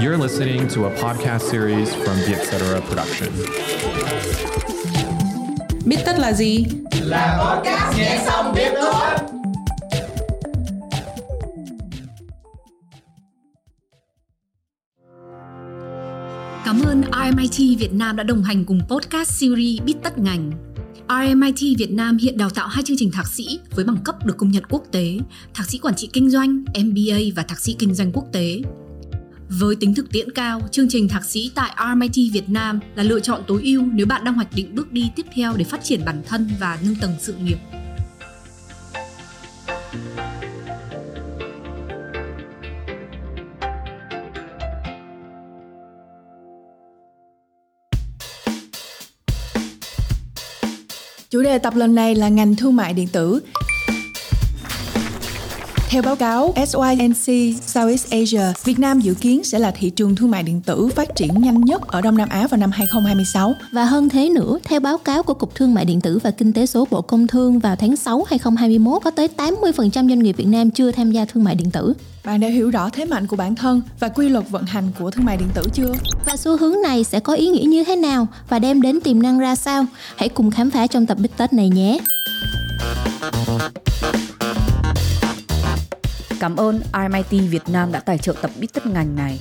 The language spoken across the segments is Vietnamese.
You're listening to a podcast series from the Etc. Production. Biết tất là gì? Là podcast nghe xong biết thôi. Cảm ơn RMIT Việt Nam đã đồng hành cùng podcast series Biết tất ngành. RMIT Việt Nam hiện đào tạo hai chương trình thạc sĩ với bằng cấp được công nhận quốc tế, thạc sĩ quản trị kinh doanh, MBA và thạc sĩ kinh doanh quốc tế. Với tính thực tiễn cao, chương trình thạc sĩ tại RMIT Việt Nam là lựa chọn tối ưu nếu bạn đang hoạch định bước đi tiếp theo để phát triển bản thân và nâng tầng sự nghiệp. Chủ đề tập lần này là ngành thương mại điện tử. Theo báo cáo SYNC Southeast Asia, Việt Nam dự kiến sẽ là thị trường thương mại điện tử phát triển nhanh nhất ở Đông Nam Á vào năm 2026. Và hơn thế nữa, theo báo cáo của Cục Thương mại điện tử và Kinh tế số Bộ Công Thương vào tháng 6 2021, có tới 80% doanh nghiệp Việt Nam chưa tham gia thương mại điện tử. Bạn đã hiểu rõ thế mạnh của bản thân và quy luật vận hành của thương mại điện tử chưa? Và xu hướng này sẽ có ý nghĩa như thế nào và đem đến tiềm năng ra sao? Hãy cùng khám phá trong tập Big Tết này nhé! Cảm ơn RMIT Việt Nam đã tài trợ tập Bít tất ngành này.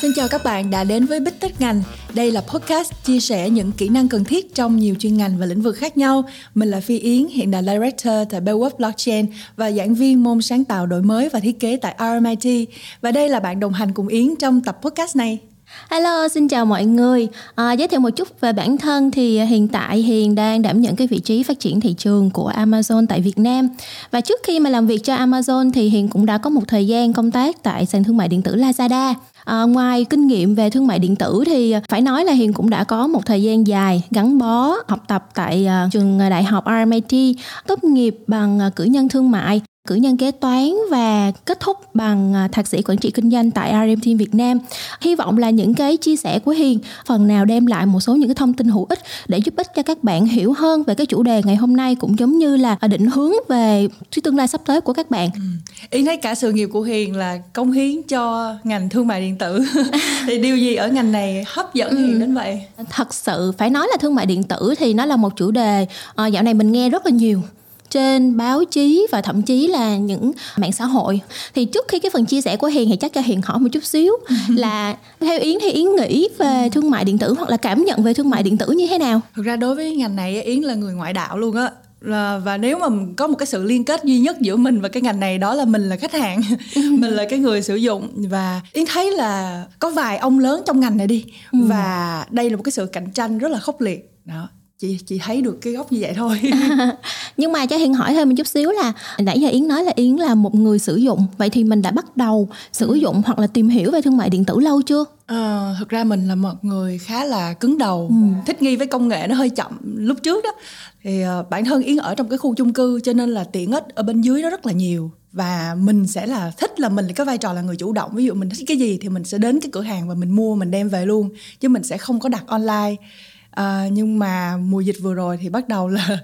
Xin chào các bạn đã đến với Bích Tất Ngành. Đây là podcast chia sẻ những kỹ năng cần thiết trong nhiều chuyên ngành và lĩnh vực khác nhau. Mình là Phi Yến, hiện là Director tại beowulf Blockchain và giảng viên môn sáng tạo đổi mới và thiết kế tại RMIT. Và đây là bạn đồng hành cùng Yến trong tập podcast này. Hello, xin chào mọi người. À, giới thiệu một chút về bản thân thì à, hiện tại Hiền đang đảm nhận cái vị trí phát triển thị trường của Amazon tại Việt Nam. Và trước khi mà làm việc cho Amazon thì Hiền cũng đã có một thời gian công tác tại sàn thương mại điện tử Lazada. À, ngoài kinh nghiệm về thương mại điện tử thì à, phải nói là Hiền cũng đã có một thời gian dài gắn bó học tập tại uh, trường đại học RMIT, tốt nghiệp bằng uh, cử nhân thương mại cử nhân kế toán và kết thúc bằng thạc sĩ quản trị kinh doanh tại RM Team Việt Nam. Hy vọng là những cái chia sẻ của Hiền phần nào đem lại một số những cái thông tin hữu ích để giúp ích cho các bạn hiểu hơn về cái chủ đề ngày hôm nay cũng giống như là định hướng về tương lai sắp tới của các bạn. Ừ. Ý thấy cả sự nghiệp của Hiền là công hiến cho ngành thương mại điện tử. thì điều gì ở ngành này hấp dẫn ừ. Hiền đến vậy? Thật sự phải nói là thương mại điện tử thì nó là một chủ đề uh, dạo này mình nghe rất là nhiều trên báo chí và thậm chí là những mạng xã hội thì trước khi cái phần chia sẻ của hiền thì chắc cho hiền hỏi một chút xíu là theo yến thì yến nghĩ về thương mại điện tử hoặc là cảm nhận về thương mại điện tử như thế nào thực ra đối với ngành này yến là người ngoại đạo luôn á và nếu mà có một cái sự liên kết duy nhất giữa mình và cái ngành này đó là mình là khách hàng. Mình là cái người sử dụng. Và yến thấy là có vài ông lớn trong ngành này đi. Ừ. và đây là một cái sự cạnh tranh rất là khốc liệt. Đó chị chị thấy được cái góc như vậy thôi. Nhưng mà cho hiền hỏi thêm một chút xíu là nãy giờ yến nói là yến là một người sử dụng vậy thì mình đã bắt đầu sử ừ. dụng hoặc là tìm hiểu về thương mại điện tử lâu chưa? À, thực ra mình là một người khá là cứng đầu ừ. thích nghi với công nghệ nó hơi chậm lúc trước đó. Thì uh, bản thân yến ở trong cái khu chung cư cho nên là tiện ích ở bên dưới nó rất là nhiều. Và mình sẽ là thích là mình có vai trò là người chủ động. Ví dụ mình thích cái gì thì mình sẽ đến cái cửa hàng và mình mua mình đem về luôn. Chứ mình sẽ không có đặt online à, nhưng mà mùa dịch vừa rồi thì bắt đầu là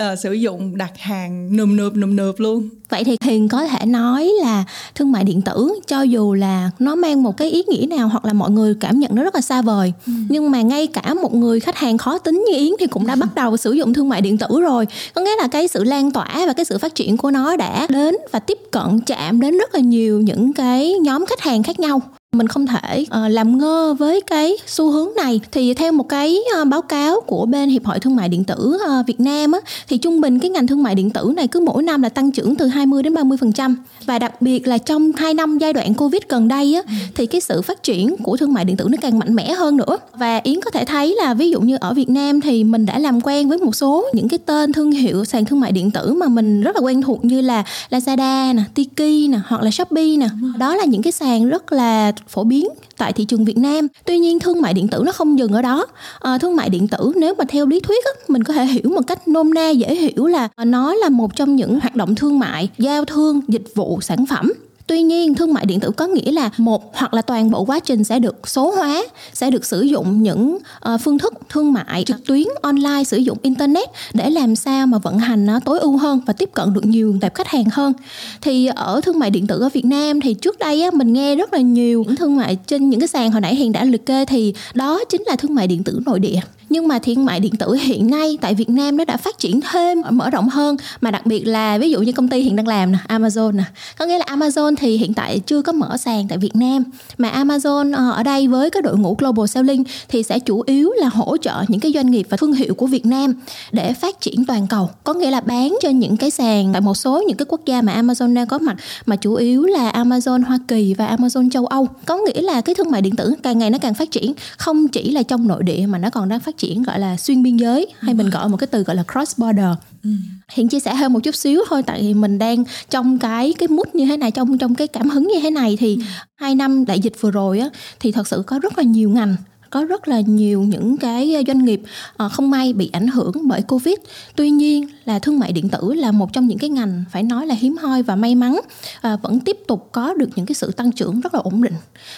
uh, sử dụng đặt hàng nườm nượp nườm nượp luôn. Vậy thì hiền có thể nói là thương mại điện tử cho dù là nó mang một cái ý nghĩa nào hoặc là mọi người cảm nhận nó rất là xa vời ừ. nhưng mà ngay cả một người khách hàng khó tính như yến thì cũng đã bắt đầu sử dụng thương mại điện tử rồi. Có nghĩa là cái sự lan tỏa và cái sự phát triển của nó đã đến và tiếp cận chạm đến rất là nhiều những cái nhóm khách hàng khác nhau mình không thể uh, làm ngơ với cái xu hướng này. Thì theo một cái uh, báo cáo của bên hiệp hội thương mại điện tử uh, Việt Nam á, thì trung bình cái ngành thương mại điện tử này cứ mỗi năm là tăng trưởng từ 20 đến 30 phần trăm. Và đặc biệt là trong 2 năm giai đoạn Covid gần đây á, thì cái sự phát triển của thương mại điện tử nó càng mạnh mẽ hơn nữa. Và Yến có thể thấy là ví dụ như ở Việt Nam thì mình đã làm quen với một số những cái tên thương hiệu sàn thương mại điện tử mà mình rất là quen thuộc như là Lazada nè, Tiki nè hoặc là Shopee nè. Đó là những cái sàn rất là phổ biến tại thị trường Việt Nam. Tuy nhiên thương mại điện tử nó không dừng ở đó. À, thương mại điện tử nếu mà theo lý thuyết á, mình có thể hiểu một cách nôm na dễ hiểu là ờ, nó là một trong những hoạt động thương mại, giao thương, dịch vụ, sản phẩm tuy nhiên thương mại điện tử có nghĩa là một hoặc là toàn bộ quá trình sẽ được số hóa sẽ được sử dụng những uh, phương thức thương mại trực tuyến online sử dụng internet để làm sao mà vận hành nó tối ưu hơn và tiếp cận được nhiều tệp khách hàng hơn. Thì ở thương mại điện tử ở Việt Nam thì trước đây á, mình nghe rất là nhiều những thương mại trên những cái sàn hồi nãy hiền đã liệt kê thì đó chính là thương mại điện tử nội địa nhưng mà thương mại điện tử hiện nay tại Việt Nam nó đã phát triển thêm, mở rộng hơn. Mà đặc biệt là ví dụ như công ty hiện đang làm nè, Amazon nè. Có nghĩa là Amazon thì hiện tại chưa có mở sàn tại Việt Nam. Mà Amazon ờ, ở đây với cái đội ngũ global selling thì sẽ chủ yếu là hỗ trợ những cái doanh nghiệp và thương hiệu của Việt Nam để phát triển toàn cầu. Có nghĩa là bán trên những cái sàn tại một số những cái quốc gia mà Amazon đang có mặt. Mà chủ yếu là Amazon Hoa Kỳ và Amazon châu Âu. Có nghĩa là cái thương mại điện tử càng ngày nó càng phát triển, không chỉ là trong nội địa mà nó còn đang phát triển gọi là xuyên biên giới hay mình gọi một cái từ gọi là cross border ừ. hiện chia sẻ hơn một chút xíu thôi tại vì mình đang trong cái cái mút như thế này trong trong cái cảm hứng như thế này thì ừ. hai năm đại dịch vừa rồi á thì thật sự có rất là nhiều ngành có rất là nhiều những cái ờ, doanh nghiệp ờ, không may bị ảnh hưởng bởi covid. Tuy nhiên là thương mại điện tử là một trong những cái ngành phải nói là hiếm hoi và may mắn ờ, vẫn tiếp tục có được những cái sự tăng trưởng rất là ổn định.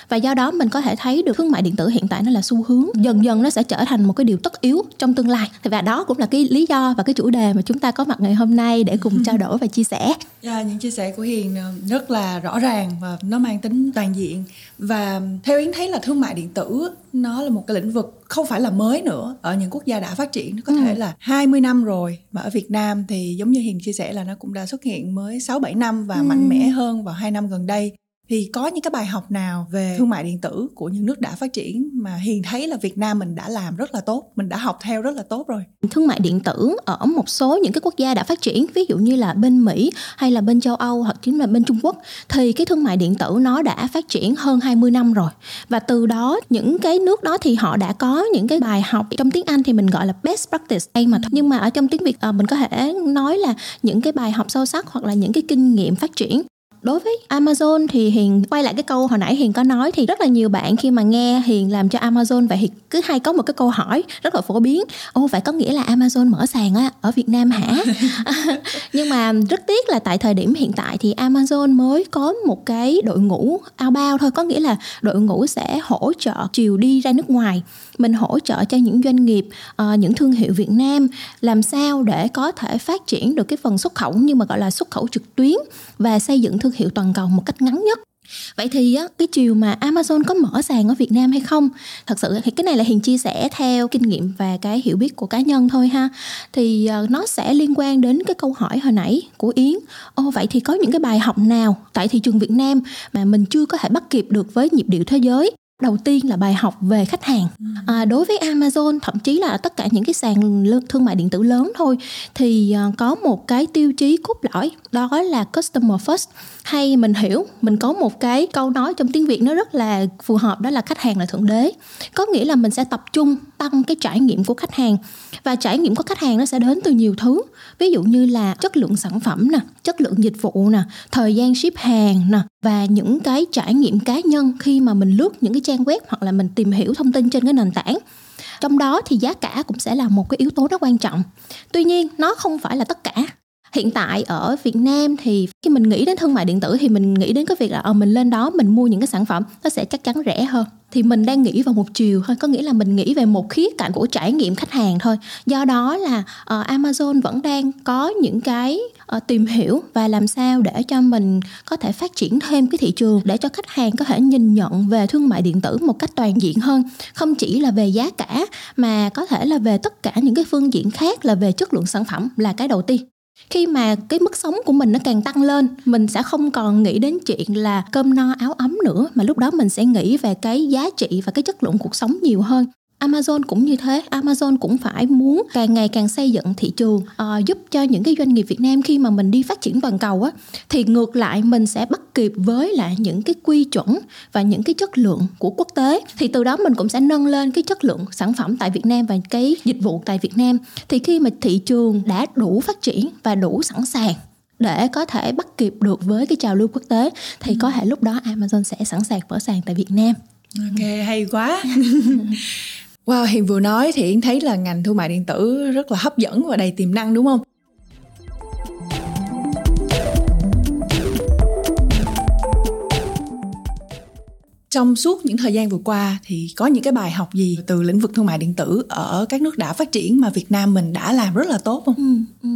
Và do đó mình có thể thấy được thương mại điện tử hiện tại nó là xu hướng dần dần nó sẽ trở thành một cái điều tất yếu trong tương lai. Và đó cũng là cái lý do và cái chủ đề mà chúng ta có mặt ngày hôm nay để cùng trao đổi và chia sẻ. Yeah, dạ, những chia sẻ của hiền rất là rõ ràng và nó mang tính toàn diện. Và theo yến thấy là thương mại điện tử nó là một cái lĩnh vực không phải là mới nữa ở những quốc gia đã phát triển nó có ừ. thể là 20 năm rồi mà ở Việt Nam thì giống như Hiền chia sẻ là nó cũng đã xuất hiện mới 6 7 năm và ừ. mạnh mẽ hơn vào hai năm gần đây thì có những cái bài học nào về thương mại điện tử của những nước đã phát triển mà hiền thấy là việt nam mình đã làm rất là tốt, mình đã học theo rất là tốt rồi? Thương mại điện tử ở một số những cái quốc gia đã phát triển, ví dụ như là bên mỹ hay là bên châu âu hoặc chính là bên trung quốc, thì cái thương mại điện tử nó đã phát triển hơn 20 năm rồi. Và từ đó, những cái nước đó thì họ đã có những cái bài học. Trong tiếng anh thì mình gọi là best practice, hay mà thôi nhưng mà ở trong tiếng việt ờ, mình có thể nói là những cái bài học sâu sắc hoặc là những cái kinh nghiệm phát triển đối với Amazon thì Hiền quay lại cái câu hồi nãy Hiền có nói thì rất là nhiều bạn khi mà nghe Hiền làm cho Amazon vậy thì cứ hay có một cái câu hỏi rất là phổ biến. Ô vậy có nghĩa là Amazon mở sàn á ở Việt Nam hả? Nhưng mà rất tiếc là tại thời điểm hiện tại thì Amazon mới có một cái đội ngũ outbound thôi. Có nghĩa là đội ngũ sẽ hỗ trợ chiều đi ra nước ngoài mình hỗ trợ cho những doanh nghiệp ờ, những thương hiệu Việt Nam làm sao để có thể phát triển được cái phần xuất khẩu nhưng mà gọi là xuất khẩu trực tuyến và xây dựng thương hiệu toàn cầu một cách ngắn nhất Vậy thì á, cái chiều mà Amazon có mở sàn ở Việt Nam hay không? Thật sự thì cái này là Hiền chia sẻ theo kinh nghiệm và cái hiểu biết của cá nhân thôi ha. Thì ờ, nó sẽ liên quan đến cái câu hỏi hồi nãy của Yến. Ô vậy thì có những cái bài học nào tại thị trường Việt Nam mà mình chưa có thể bắt kịp được với nhịp điệu thế giới? Đầu tiên là bài học về khách hàng. Ừ. à, đối với Amazon thậm chí là tất cả những cái sàn thương mại điện tử lớn thôi thì uh, có một cái tiêu chí cốt lõi đó là customer first. Hay mình hiểu mình có một cái câu nói trong tiếng việt nó rất là phù hợp đó là khách hàng là thượng đế. Có nghĩa là mình sẽ tập trung tăng cái trải nghiệm của khách hàng và trải nghiệm của khách hàng nó sẽ đến từ nhiều thứ. Ví dụ như là chất lượng sản phẩm nè chất lượng dịch vụ nè thời gian ship hàng nè và những cái trải nghiệm cá nhân khi mà mình lướt những cái trang web hoặc là mình tìm hiểu thông tin trên cái nền tảng. Trong đó thì giá cả cũng sẽ là một cái yếu tố rất quan trọng. Tuy nhiên, nó không phải là tất cả hiện tại ở Việt Nam thì khi mình nghĩ đến thương mại điện tử thì mình nghĩ đến cái việc là ờ, mình lên đó mình mua những cái sản phẩm nó sẽ chắc chắn rẻ hơn. Thì mình đang nghĩ vào một chiều thôi có nghĩa là mình nghĩ về một khía cạnh của trải nghiệm khách hàng thôi. Do đó là uh, Amazon vẫn đang có những cái uh, tìm hiểu và làm sao để cho mình có thể phát triển thêm cái thị trường để cho khách hàng có thể nhìn nhận về thương mại điện tử một cách toàn diện hơn. Không chỉ là về giá cả mà có thể là về tất cả những cái phương diện khác là về chất lượng sản phẩm là cái đầu tiên khi mà cái mức sống của mình nó càng tăng lên, mình sẽ không còn nghĩ đến chuyện là cơm no áo ấm nữa, mà lúc đó mình sẽ nghĩ về cái giá trị và cái chất lượng cuộc sống nhiều hơn. Amazon cũng như thế, Amazon cũng phải muốn càng ngày càng xây dựng thị trường uh, giúp cho những cái doanh nghiệp Việt Nam khi mà mình đi phát triển toàn cầu á thì ngược lại mình sẽ bắt kịp với lại những cái quy chuẩn và những cái chất lượng của quốc tế thì từ đó mình cũng sẽ nâng lên cái chất lượng sản phẩm tại Việt Nam và cái dịch vụ tại Việt Nam thì khi mà thị trường đã đủ phát triển và đủ sẵn sàng để có thể bắt kịp được với cái trào lưu quốc tế thì có thể lúc đó Amazon sẽ sẵn sàng mở sàn tại Việt Nam. Ok hay quá. Wow, Hiền vừa nói thì Yến thấy là ngành thương mại điện tử rất là hấp dẫn và đầy tiềm năng đúng không? trong suốt những thời gian vừa qua thì có những cái bài học gì từ lĩnh vực thương mại điện tử ở các nước đã phát triển mà Việt Nam mình đã làm rất là tốt không? Ừ, ừ.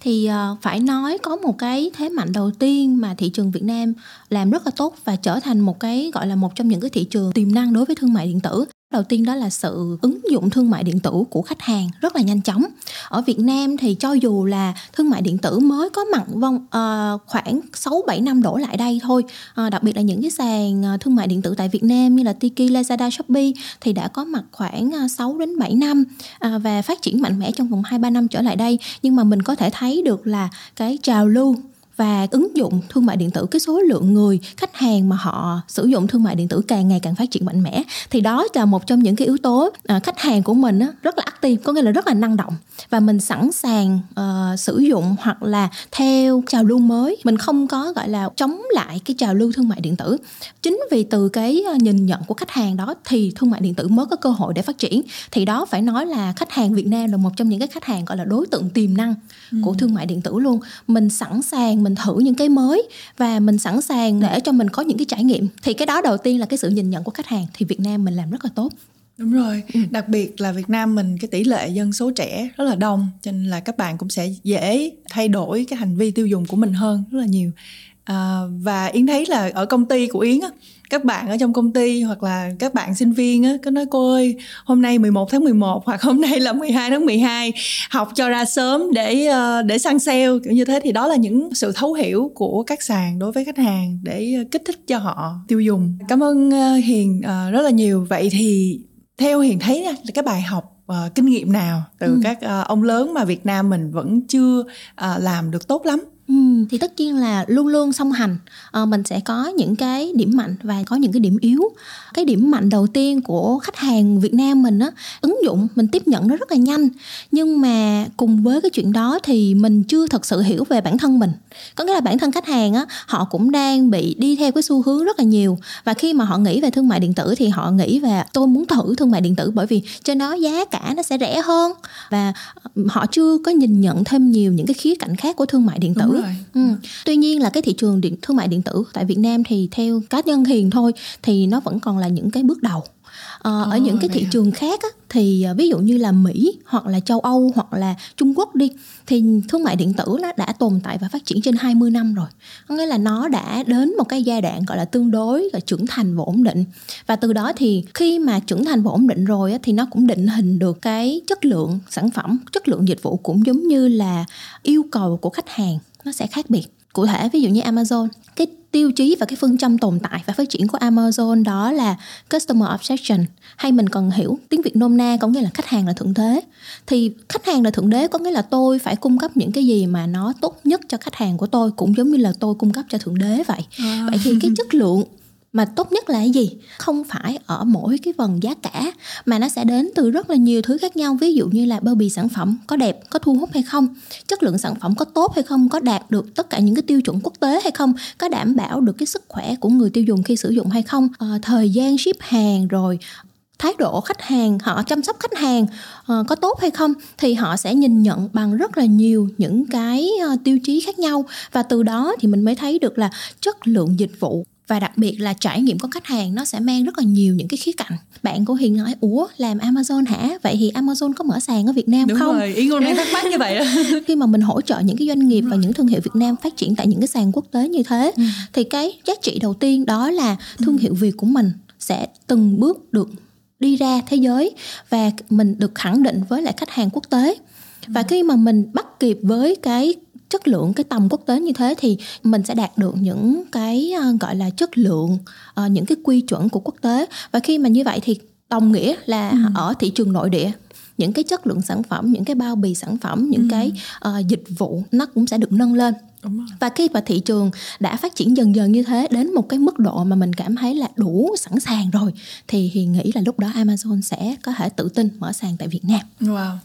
Thì uh, phải nói có một cái thế mạnh đầu tiên mà thị trường Việt Nam làm rất là tốt và trở thành một cái gọi là một trong những cái thị trường tiềm năng đối với thương mại điện tử đầu tiên đó là sự ứng dụng thương mại điện tử của khách hàng rất là nhanh chóng. Ở Việt Nam thì cho dù là thương mại điện tử mới có mặt vong uh, khoảng 6 7 năm đổ lại đây thôi uh, đặc biệt là những cái sàn ờ, thương mại điện tử tại Việt Nam như là Tiki, Lazada, Shopee thì đã có mặt khoảng 6 đến 7 năm uh, và phát triển mạnh mẽ trong vòng 2 3 năm trở lại đây. Nhưng mà mình có thể thấy được là cái trào lưu và ứng dụng thương mại điện tử cái số lượng người khách hàng mà họ sử dụng thương mại điện tử càng ngày càng phát triển mạnh mẽ thì đó là một trong những cái yếu tố à, khách hàng của mình á, rất là active có nghĩa là rất là năng động. Và mình sẵn sàng uh, sử dụng hoặc là theo trào lưu mới. Mình không có gọi là chống lại cái trào lưu thương mại điện tử. Chính vì từ cái ờ, nhìn nhận của khách hàng đó thì thương mại điện tử mới có cơ hội để phát triển. Thì đó phải nói là khách hàng Việt Nam là một trong những cái khách hàng gọi là đối tượng tiềm năng ừ. của thương mại điện tử luôn. Mình sẵn sàng mình thử những cái mới và mình sẵn sàng để cho mình có những cái trải nghiệm. Thì cái đó đầu tiên là cái sự nhìn nhận của khách hàng. Thì Việt Nam mình làm rất là tốt. Đúng rồi. Ừ. đặc biệt là Việt Nam mình cái tỷ lệ dân số trẻ rất là đông cho nên là các bạn cũng sẽ dễ thay đổi cái hành vi tiêu dùng của mình hơn rất là nhiều. À, và yến thấy là ở công ty của yến á các bạn ở trong công ty hoặc là các bạn sinh viên á có nói cô ơi hôm nay 11 tháng 11 hoặc hôm nay là 12 tháng 12 học cho ra sớm để ờ, để săn sale. Kiểu như thế. Thì đó là những sự thấu hiểu của các sàn đối với khách hàng để kích thích cho họ tiêu dùng. Cảm ơn ờ, hiền ờ, rất là nhiều. Vậy thì theo hiền thấy là cái bài học uh, kinh nghiệm nào từ ừ. các uh, ông lớn mà Việt Nam mình vẫn chưa uh, làm được tốt lắm Ừ, thì tất nhiên là luôn luôn song hành. À, mình sẽ có những cái điểm mạnh và có những cái điểm yếu. Cái điểm mạnh đầu tiên của khách hàng Việt Nam mình á ứng dụng mình tiếp nhận nó rất là nhanh. Nhưng mà cùng với cái chuyện đó thì mình chưa thật sự hiểu về bản thân mình. Có nghĩa là bản thân khách hàng á họ cũng đang bị đi theo cái xu hướng rất là nhiều. Và khi mà họ nghĩ về thương mại điện tử thì họ nghĩ về tôi muốn thử thương mại điện tử bởi vì trên đó giá cả nó sẽ rẻ hơn. Và ờ, họ chưa có nhìn nhận thêm nhiều những cái khía cạnh khác của thương mại điện tử. Ừ. Tuy nhiên là cái thị trường điện thương mại điện tử tại Việt Nam thì theo cá nhân hiền thôi thì nó vẫn còn là những cái bước đầu. À, oh, ở những cái thị trường khác á, thì à, ví dụ như là Mỹ hoặc là châu Âu hoặc là Trung Quốc đi thì thương mại điện tử nó đã tồn tại và phát triển trên 20 năm rồi. Có nghĩa là nó đã đến một cái giai đoạn gọi là tương đối là trưởng thành và ổn định. Và từ đó thì khi mà trưởng thành và ổn định rồi á, thì nó cũng định hình được cái chất lượng sản phẩm, chất lượng dịch vụ cũng giống như là yêu cầu của khách hàng nó sẽ khác biệt. Cụ thể ví dụ như Amazon cái tiêu chí và cái phương châm tồn tại và phát triển của Amazon đó là customer obsession hay mình còn hiểu tiếng Việt nôm na có nghĩa là khách hàng là thượng đế. Thì khách hàng là thượng đế có nghĩa là tôi phải cung cấp những cái gì mà nó tốt nhất cho khách hàng của tôi cũng giống như là tôi cung cấp cho thượng đế vậy. À. vậy thì cái chất lượng mà tốt nhất là cái gì? Không phải ở mỗi cái phần giá cả mà nó sẽ đến từ rất là nhiều thứ khác nhau. Ví dụ như là bao bì sản phẩm có đẹp có thu hút hay không chất lượng sản phẩm có tốt hay không có đạt được tất cả những cái tiêu chuẩn quốc tế hay không có đảm bảo được cái sức khỏe của người tiêu dùng khi sử dụng hay không à, thời gian ship hàng rồi thái độ khách hàng họ chăm sóc khách hàng uh, có tốt hay không thì họ sẽ nhìn nhận bằng rất là nhiều những cái uh, tiêu chí khác nhau. Và từ đó thì mình mới thấy được là chất lượng dịch vụ và đặc biệt là trải nghiệm của khách hàng nó sẽ mang rất là nhiều những cái khía cạnh. Bạn của hiền nói ủa làm amazon hả? Vậy thì amazon có mở sàn ở việt nam Đúng không? rồi, ý ngôn đang thắc mắc như vậy đó khi mà mình hỗ trợ những cái doanh nghiệp và những thương hiệu việt nam phát triển tại những cái sàn quốc tế như thế ừ. thì cái giá trị đầu tiên đó là thương hiệu việt của mình sẽ từng bước được đi ra thế giới và mình được khẳng định với lại khách hàng quốc tế. Và khi mà mình bắt kịp với cái chất lượng cái tầm quốc tế như thế thì mình sẽ đạt được những cái uh, gọi là chất lượng uh, những cái quy chuẩn của quốc tế và khi mà như vậy thì đồng nghĩa là ừ. ở thị trường nội địa những cái chất lượng sản phẩm những cái bao bì sản phẩm những ừ. cái uh, dịch vụ nó cũng sẽ được nâng lên và khi mà thị trường đã phát triển dần dần như thế đến một cái mức độ mà mình cảm thấy là đủ sẵn sàng rồi thì thì nghĩ là lúc đó Amazon sẽ có thể tự tin mở sàn tại Việt Nam. Wow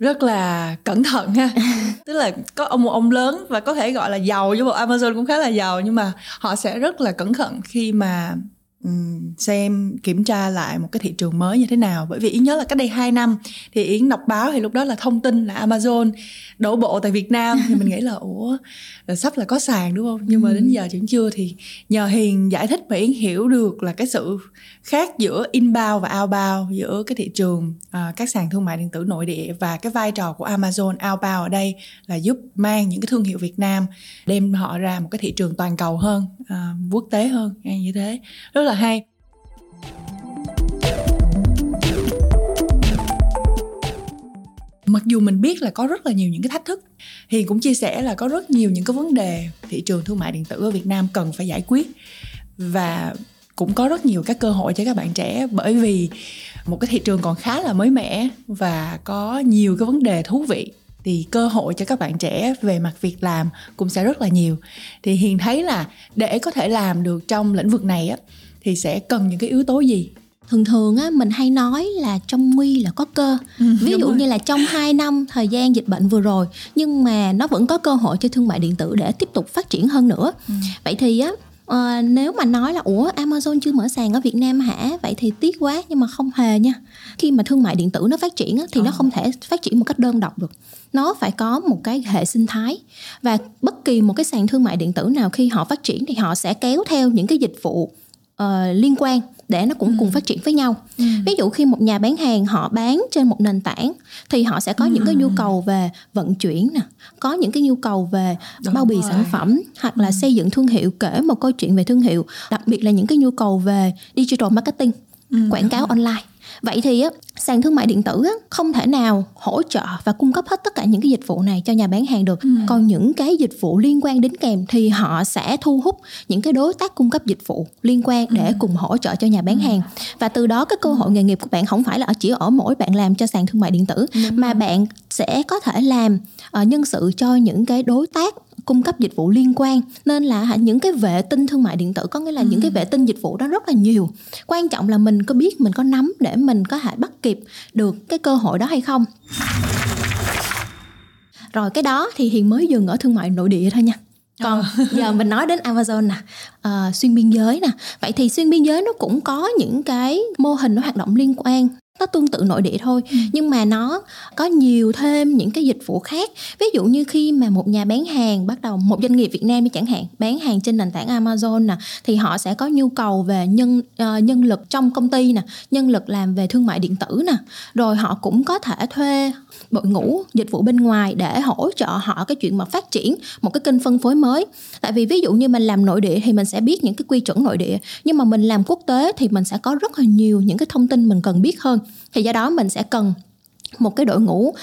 rất là cẩn thận ha. Tức là có ông một ông lớn và có thể gọi là giàu với một Amazon cũng khá là giàu nhưng mà họ sẽ rất là cẩn thận khi mà xem kiểm tra lại một cái thị trường mới như thế nào. Bởi vì yến nhớ là cách đây 2 năm thì yến đọc báo thì lúc đó là thông tin là amazon đổ bộ tại việt nam. Thì mình nghĩ là ủa là sắp là có sàn đúng không? Nhưng mà đến giờ vẫn chưa thì nhờ hiền giải thích mà yến hiểu được là cái sự khác giữa inbound và outbound giữa cái thị trường à, các sàn thương mại điện tử nội địa và cái vai trò của amazon outbound ở đây là giúp mang những cái thương hiệu việt nam đem họ ra một cái thị trường toàn cầu hơn uh, quốc tế hơn như thế. Rất là hay. Mặc dù mình biết là có rất là nhiều những cái thách thức hiền cũng chia sẻ là có rất nhiều những cái vấn đề thị trường thương mại điện tử ở việt nam cần phải giải quyết. Và cũng có rất nhiều các cơ hội cho các bạn trẻ bởi vì một cái thị trường còn khá là mới mẻ và có nhiều cái vấn đề thú vị thì cơ hội cho các bạn trẻ về mặt việc làm cũng sẽ rất là nhiều. Thì hiền thấy là để có thể làm được trong lĩnh vực này á thì sẽ cần những cái yếu tố gì? Thường thường á mình hay nói là trong nguy là có cơ. Ừ, ví dụ như là trong 2 năm thời gian dịch bệnh vừa rồi nhưng mà nó vẫn có cơ hội cho thương mại điện tử để tiếp tục phát triển hơn nữa. Ừ. vậy thì á À, nếu mà nói là ủa Amazon chưa mở sàn ở Việt Nam hả? Vậy thì tiếc quá nhưng mà không hề nha. Khi mà thương mại điện tử nó phát triển á, thì à. nó không thể phát triển một cách đơn độc được nó phải có một cái hệ sinh thái và bất kỳ một cái sàn thương mại điện tử nào khi họ phát triển thì họ sẽ kéo theo những cái dịch vụ uh, liên quan để nó cũng ừ. cùng phát triển với nhau ừ. ví dụ khi một nhà bán hàng họ bán trên một nền tảng thì họ sẽ có ừ. những cái nhu cầu về vận chuyển nè có những cái nhu cầu về Đúng bao bì rồi. sản phẩm hoặc ừ. là xây dựng thương hiệu kể một câu chuyện về thương hiệu đặc biệt là những cái nhu cầu về digital marketing ừ. quảng cáo online vậy thì á sàn thương mại điện tử á, không thể nào hỗ trợ và cung cấp hết tất cả những cái dịch vụ này cho nhà bán hàng được ừ. còn những cái dịch vụ liên quan đến kèm thì họ sẽ thu hút những cái đối tác cung cấp dịch vụ liên quan để ừ. cùng hỗ trợ cho nhà bán ừ. hàng và từ đó cái cơ hội nghề nghiệp của bạn không phải là chỉ ở mỗi bạn làm cho sàn thương mại điện tử ừ. mà bạn sẽ có thể làm uh, nhân sự cho những cái đối tác cung cấp dịch vụ liên quan. Nên là những cái vệ tinh thương mại điện tử có nghĩa là ừ. những cái vệ tinh dịch vụ đó rất là nhiều. Quan trọng là mình có biết mình có nắm để mình có thể bắt kịp được cái cơ hội đó hay không. Rồi cái đó thì hiền mới dừng ở thương mại nội địa thôi nha. Còn ờ. giờ mình nói đến Amazon nè uh, xuyên biên giới nè. Vậy thì xuyên biên giới nó cũng có những cái mô hình nó hoạt động liên quan nó tương tự nội địa thôi. Ừ. nhưng mà nó có nhiều thêm những cái dịch vụ khác. Ví dụ như khi mà một nhà bán hàng bắt đầu một doanh nghiệp Việt Nam đi chẳng hạn bán hàng trên nền tảng Amazon nè thì họ sẽ có nhu cầu về nhân uh, nhân lực trong công ty nè nhân lực làm về thương mại điện tử nè. Rồi họ cũng có thể thuê đội ngũ dịch vụ bên ngoài để hỗ trợ họ cái chuyện mà phát triển một cái kênh phân phối mới. Tại vì ví dụ như mình làm nội địa thì mình sẽ biết những cái quy chuẩn nội địa nhưng mà mình làm quốc tế thì mình sẽ có rất là nhiều những cái thông tin mình cần biết hơn thì do đó mình sẽ cần một cái đội ngũ uh,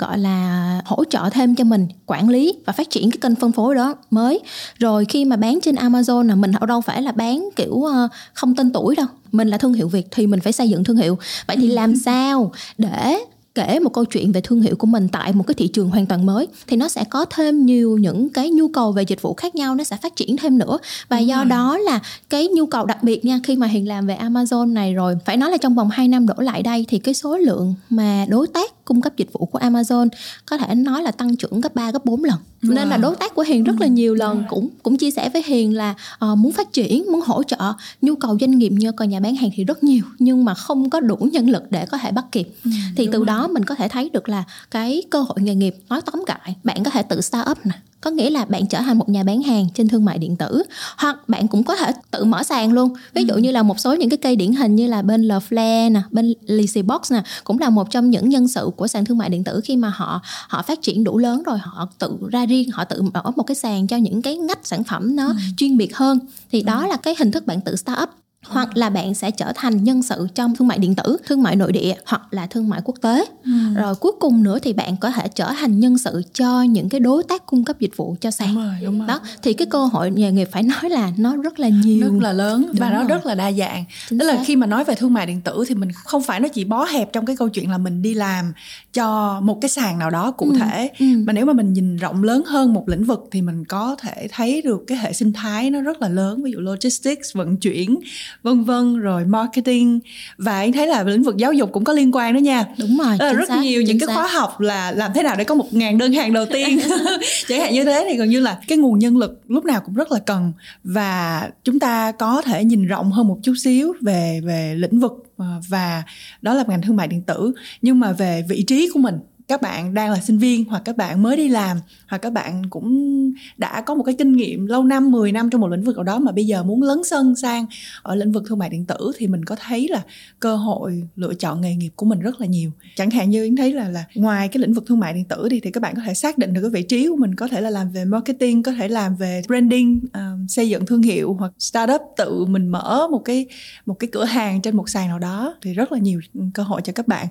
gọi là hỗ trợ thêm cho mình quản lý và phát triển cái kênh phân phối đó mới. Rồi khi mà bán trên Amazon là mình đâu phải là bán kiểu uh, không tên tuổi đâu. Mình là thương hiệu Việt thì mình phải xây dựng thương hiệu. Vậy thì làm sao để kể một câu chuyện về thương hiệu của mình tại một cái thị trường hoàn toàn mới thì nó sẽ có thêm nhiều những cái nhu cầu về dịch vụ khác nhau nó sẽ phát triển thêm nữa và Đúng do rồi. đó là cái nhu cầu đặc biệt nha khi mà hiền làm về Amazon này rồi phải nói là trong vòng 2 năm đổ lại đây thì cái số lượng mà đối tác cung cấp dịch vụ của Amazon có thể nói là tăng trưởng gấp 3 gấp 4 lần. Wow. nên là đối tác của Hiền rất là nhiều lần cũng cũng chia sẻ với Hiền là uh, muốn phát triển muốn hỗ trợ nhu cầu doanh nghiệp như còn nhà bán hàng thì rất nhiều nhưng mà không có đủ nhân lực để có thể bắt kịp. Ừ, thì từ rồi. đó mình có thể thấy được là cái cơ hội nghề nghiệp nói tóm lại bạn có thể tự start up nè có nghĩa là bạn trở thành một nhà bán hàng trên thương mại điện tử hoặc bạn cũng có thể tự mở sàn luôn ví dụ ừ. như là một số những cái cây điển hình như là bên Leflare nè bên Lizzy Box nè cũng là một trong những nhân sự của sàn thương mại điện tử khi mà họ họ phát triển đủ lớn rồi họ tự ra riêng họ tự mở một cái sàn cho những cái ngách sản phẩm nó ừ. chuyên biệt hơn thì ừ. đó là cái hình thức bạn tự start up hoặc là bạn sẽ trở thành nhân sự trong thương mại điện tử thương mại nội địa hoặc là thương mại quốc tế ừ. rồi cuối cùng nữa thì bạn có thể trở thành nhân sự cho những cái đối tác cung cấp dịch vụ cho sàn đúng rồi, đúng rồi. đó thì cái cơ hội nghề nghiệp phải nói là nó rất là nhiều rất là lớn đúng và nó rồi. rất là đa dạng Chính tức xác. là khi mà nói về thương mại điện tử thì mình không phải nó chỉ bó hẹp trong cái câu chuyện là mình đi làm cho một cái sàn nào đó cụ ừ. thể ừ. mà nếu mà mình nhìn rộng lớn hơn một lĩnh vực thì mình có thể thấy được cái hệ sinh thái nó rất là lớn ví dụ logistics vận chuyển vân vân rồi marketing. Và anh thấy là lĩnh vực giáo dục cũng có liên quan đó nha. Đúng rồi là rất xác, nhiều những cái khóa học là làm thế nào để có một ngàn đơn hàng đầu tiên. Chẳng hạn như thế thì gần như là cái nguồn nhân lực lúc nào cũng rất là cần. Và chúng ta có thể nhìn rộng hơn một chút xíu về về lĩnh vực ờ, và đó là ngành thương mại điện tử. Nhưng mà về vị trí của mình các bạn đang là sinh viên hoặc các bạn mới đi làm hoặc các bạn cũng đã có một cái kinh nghiệm lâu năm 10 năm trong một lĩnh vực nào đó mà bây giờ muốn lấn sân sang ở lĩnh vực thương mại điện tử thì mình có thấy là cơ hội lựa chọn nghề nghiệp của mình rất là nhiều. Chẳng hạn như yến thấy là là ngoài cái lĩnh vực thương mại điện tử đi thì các bạn có thể xác định được cái vị trí của mình có thể là làm về marketing có thể làm về branding uh, xây dựng thương hiệu hoặc startup tự mình mở một cái một cái cửa hàng trên một sàn nào đó thì rất là nhiều cơ hội cho các bạn.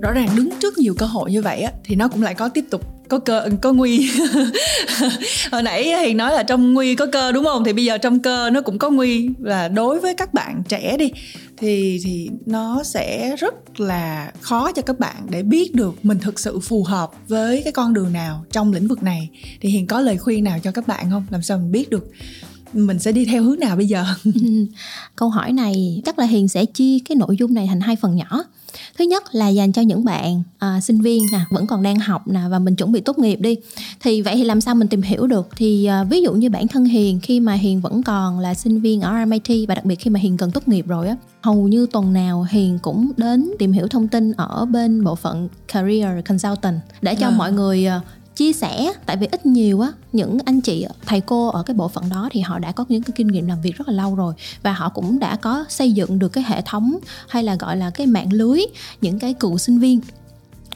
Rõ ràng đứng trước nhiều cơ hội như vậy á, thì nó cũng lại có tiếp tục có cơ, có nguy. Hồi nãy thì nói là trong nguy có cơ đúng không? Thì bây giờ trong cơ nó cũng có nguy. Là đối với các bạn trẻ đi, thì thì nó sẽ rất là khó cho các bạn để biết được mình thực sự phù hợp với cái con đường nào trong lĩnh vực này. Thì hiền có lời khuyên nào cho các bạn không? Làm sao mình biết được? Mình sẽ đi theo hướng nào bây giờ? Câu hỏi này chắc là hiền sẽ chia cái nội dung này thành hai phần nhỏ. Thứ nhất là dành cho những bạn à, sinh viên nè vẫn còn đang học nè và mình chuẩn bị tốt nghiệp đi. Thì vậy thì làm sao mình tìm hiểu được? Thì à, ví dụ như bản thân hiền khi mà hiền vẫn còn là sinh viên ở RMIT và đặc biệt khi mà hiền cần tốt nghiệp rồi á hầu như tuần nào hiền cũng đến tìm hiểu thông tin ở bên bộ phận career consultant để cho à. mọi người à, chia sẻ, tại vì ít nhiều á, những anh chị, thầy cô ở cái bộ phận đó thì họ đã có những cái kinh nghiệm làm việc rất là lâu rồi và họ cũng đã có xây dựng được cái hệ thống hay là gọi là cái mạng lưới, những cái cựu sinh viên